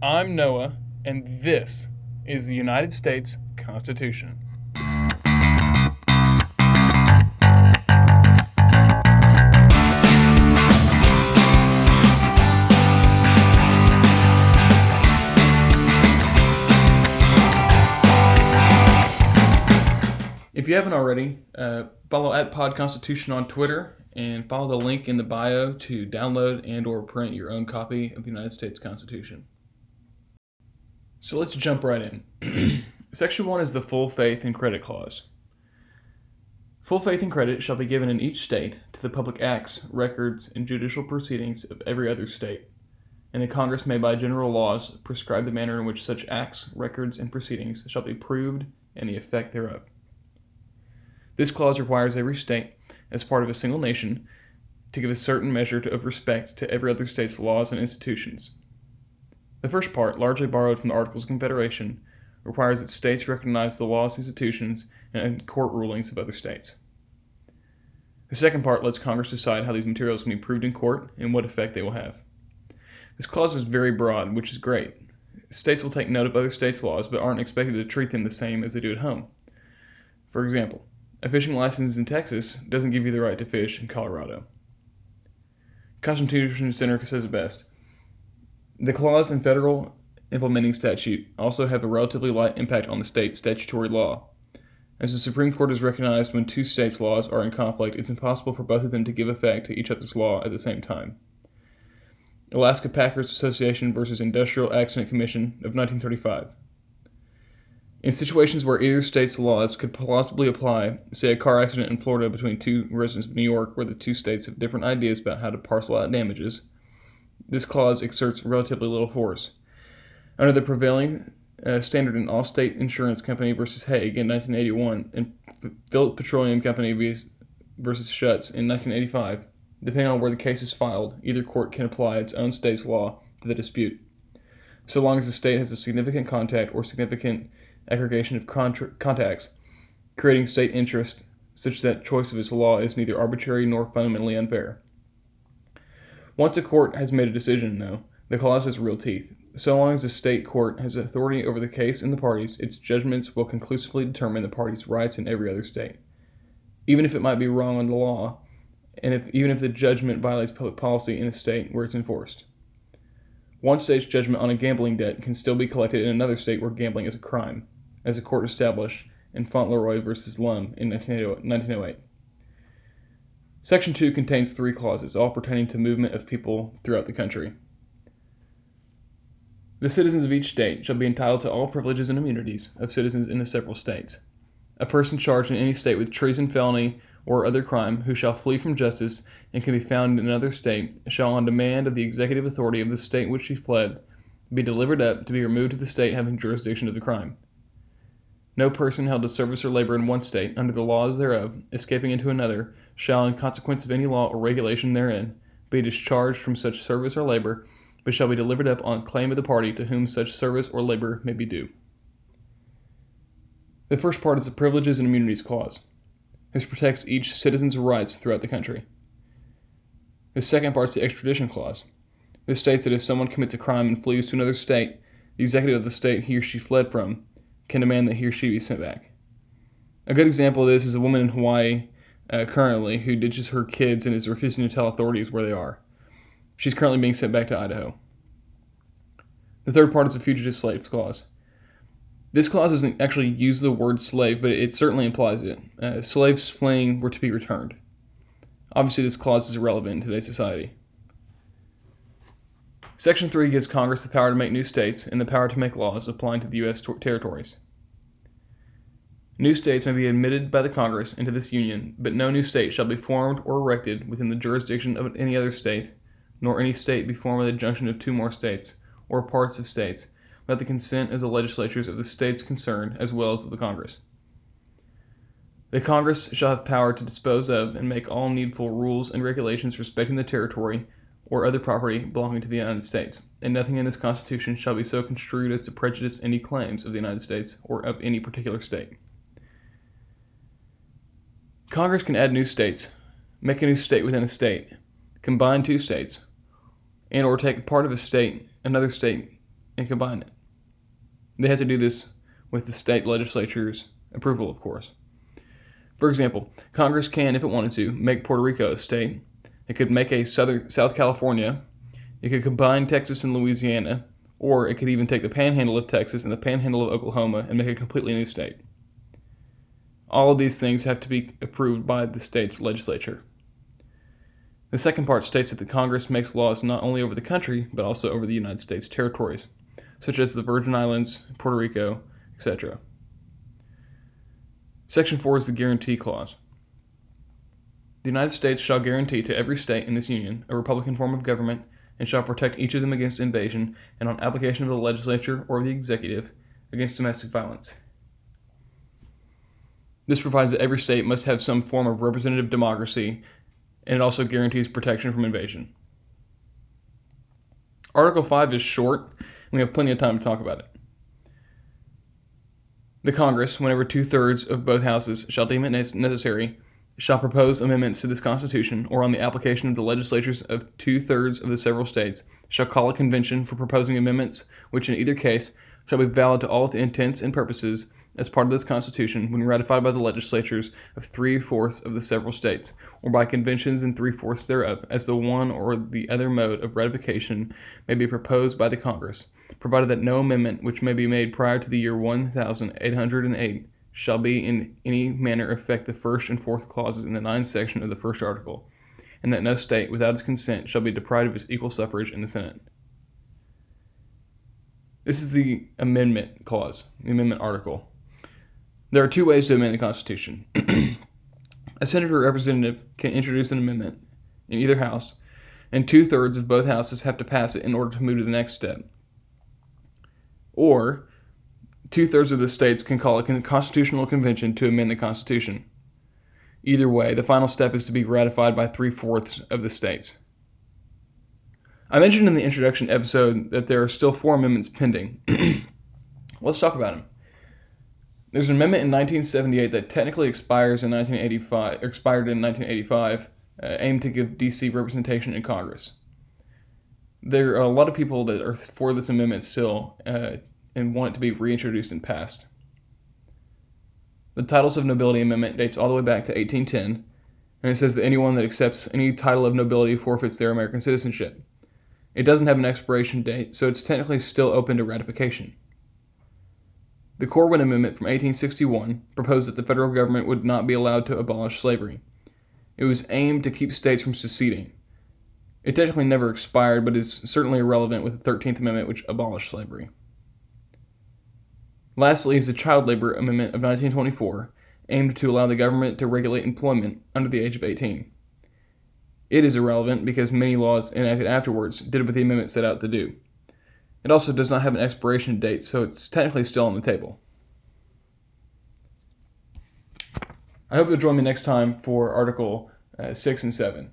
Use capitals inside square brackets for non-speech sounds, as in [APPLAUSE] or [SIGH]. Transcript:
I'm Noah, and this is the United States Constitution. If you haven't already, uh, follow at Pod Constitution on Twitter and follow the link in the bio to download and or print your own copy of the United States Constitution. So let's jump right in. [CLEARS THROAT] Section 1 is the full faith and credit clause. Full faith and credit shall be given in each state to the public acts, records, and judicial proceedings of every other state, and the Congress may by general laws prescribe the manner in which such acts, records, and proceedings shall be proved and the effect thereof. This clause requires every state, as part of a single nation, to give a certain measure of respect to every other state's laws and institutions. The first part, largely borrowed from the Articles of Confederation, requires that states recognize the laws, institutions, and court rulings of other states. The second part lets Congress decide how these materials can be proved in court and what effect they will have. This clause is very broad, which is great. States will take note of other states' laws, but aren't expected to treat them the same as they do at home. For example, a fishing license in Texas doesn't give you the right to fish in Colorado. Constitution Center says it best. The clause in federal implementing statute also have a relatively light impact on the state statutory law. As the Supreme Court has recognized when two states' laws are in conflict, it's impossible for both of them to give effect to each other's law at the same time. Alaska Packers Association versus Industrial Accident Commission of 1935. In situations where either state's laws could plausibly apply, say a car accident in Florida between two residents of New York where the two states have different ideas about how to parcel out damages, this clause exerts relatively little force. Under the prevailing uh, standard in Allstate Insurance Company versus Hague in 1981 and Phillips Petroleum Company versus Shutts in 1985, depending on where the case is filed, either court can apply its own state's law to the dispute, so long as the state has a significant contact or significant aggregation of contra- contacts, creating state interest such that choice of its law is neither arbitrary nor fundamentally unfair. Once a court has made a decision, though, the clause has real teeth. So long as the state court has authority over the case and the parties, its judgments will conclusively determine the parties' rights in every other state. Even if it might be wrong on the law, and if, even if the judgment violates public policy in a state where it's enforced. One state's judgment on a gambling debt can still be collected in another state where gambling is a crime as the court established in Fauntleroy v. Lum in 1908. Section 2 contains three clauses, all pertaining to movement of people throughout the country. The citizens of each state shall be entitled to all privileges and immunities of citizens in the several states. A person charged in any state with treason, felony, or other crime who shall flee from justice and can be found in another state shall, on demand of the executive authority of the state which he fled, be delivered up to be removed to the state having jurisdiction of the crime. No person held to service or labor in one state, under the laws thereof, escaping into another, shall, in consequence of any law or regulation therein, be discharged from such service or labor, but shall be delivered up on claim of the party to whom such service or labor may be due. The first part is the Privileges and Immunities Clause. This protects each citizen's rights throughout the country. The second part is the Extradition Clause. This states that if someone commits a crime and flees to another state, the executive of the state he or she fled from can demand that he or she be sent back. A good example of this is a woman in Hawaii uh, currently who ditches her kids and is refusing to tell authorities where they are. She's currently being sent back to Idaho. The third part is the Fugitive Slave Clause. This clause doesn't actually use the word slave, but it certainly implies it. Uh, slaves fleeing were to be returned. Obviously, this clause is irrelevant in today's society. Section 3 gives Congress the power to make new states and the power to make laws applying to the U.S. Ter- territories. New states may be admitted by the Congress into this union, but no new state shall be formed or erected within the jurisdiction of any other state, nor any state be formed by the junction of two more states, or parts of states, without the consent of the legislatures of the states concerned as well as of the Congress. The Congress shall have power to dispose of and make all needful rules and regulations respecting the territory or other property belonging to the United States, and nothing in this Constitution shall be so construed as to prejudice any claims of the United States or of any particular state. Congress can add new states, make a new state within a state, combine two states, and or take part of a state, another state, and combine it. They have to do this with the state legislature's approval, of course. For example, Congress can, if it wanted to, make Puerto Rico a state. It could make a Southern South California. It could combine Texas and Louisiana, or it could even take the panhandle of Texas and the panhandle of Oklahoma and make a completely new state. All of these things have to be approved by the state's legislature. The second part states that the Congress makes laws not only over the country, but also over the United States territories, such as the Virgin Islands, Puerto Rico, etc. Section 4 is the Guarantee Clause. The United States shall guarantee to every state in this Union a republican form of government and shall protect each of them against invasion and on application of the legislature or the executive against domestic violence. This provides that every state must have some form of representative democracy, and it also guarantees protection from invasion. Article 5 is short, and we have plenty of time to talk about it. The Congress, whenever two thirds of both houses shall deem it necessary, shall propose amendments to this Constitution, or on the application of the legislatures of two thirds of the several states, shall call a convention for proposing amendments, which in either case shall be valid to all intents and purposes as part of this Constitution when ratified by the legislatures of three fourths of the several states, or by conventions in three fourths thereof, as the one or the other mode of ratification may be proposed by the Congress, provided that no amendment which may be made prior to the year 1808 shall be in any manner affect the first and fourth clauses in the ninth section of the first article, and that no state, without its consent, shall be deprived of its equal suffrage in the Senate. This is the amendment clause, the amendment article. There are two ways to amend the Constitution. [CLEARS THROAT] a senator or representative can introduce an amendment in either house, and two thirds of both houses have to pass it in order to move to the next step. Or, two thirds of the states can call a constitutional convention to amend the Constitution. Either way, the final step is to be ratified by three fourths of the states. I mentioned in the introduction episode that there are still four amendments pending. [CLEARS THROAT] Let's talk about them. There's an amendment in 1978 that technically expires in 1985, expired in 1985, uh, aimed to give DC representation in Congress. There are a lot of people that are for this amendment still uh, and want it to be reintroduced and passed. The Titles of Nobility Amendment dates all the way back to 1810, and it says that anyone that accepts any title of nobility forfeits their American citizenship. It doesn't have an expiration date, so it's technically still open to ratification. The Corwin Amendment from 1861 proposed that the federal government would not be allowed to abolish slavery. It was aimed to keep states from seceding. It technically never expired, but is certainly irrelevant with the 13th Amendment, which abolished slavery. Lastly is the Child Labor Amendment of 1924, aimed to allow the government to regulate employment under the age of 18. It is irrelevant because many laws enacted afterwards did what the amendment set out to do. It also does not have an expiration date, so it's technically still on the table. I hope you'll join me next time for Article uh, 6 and 7.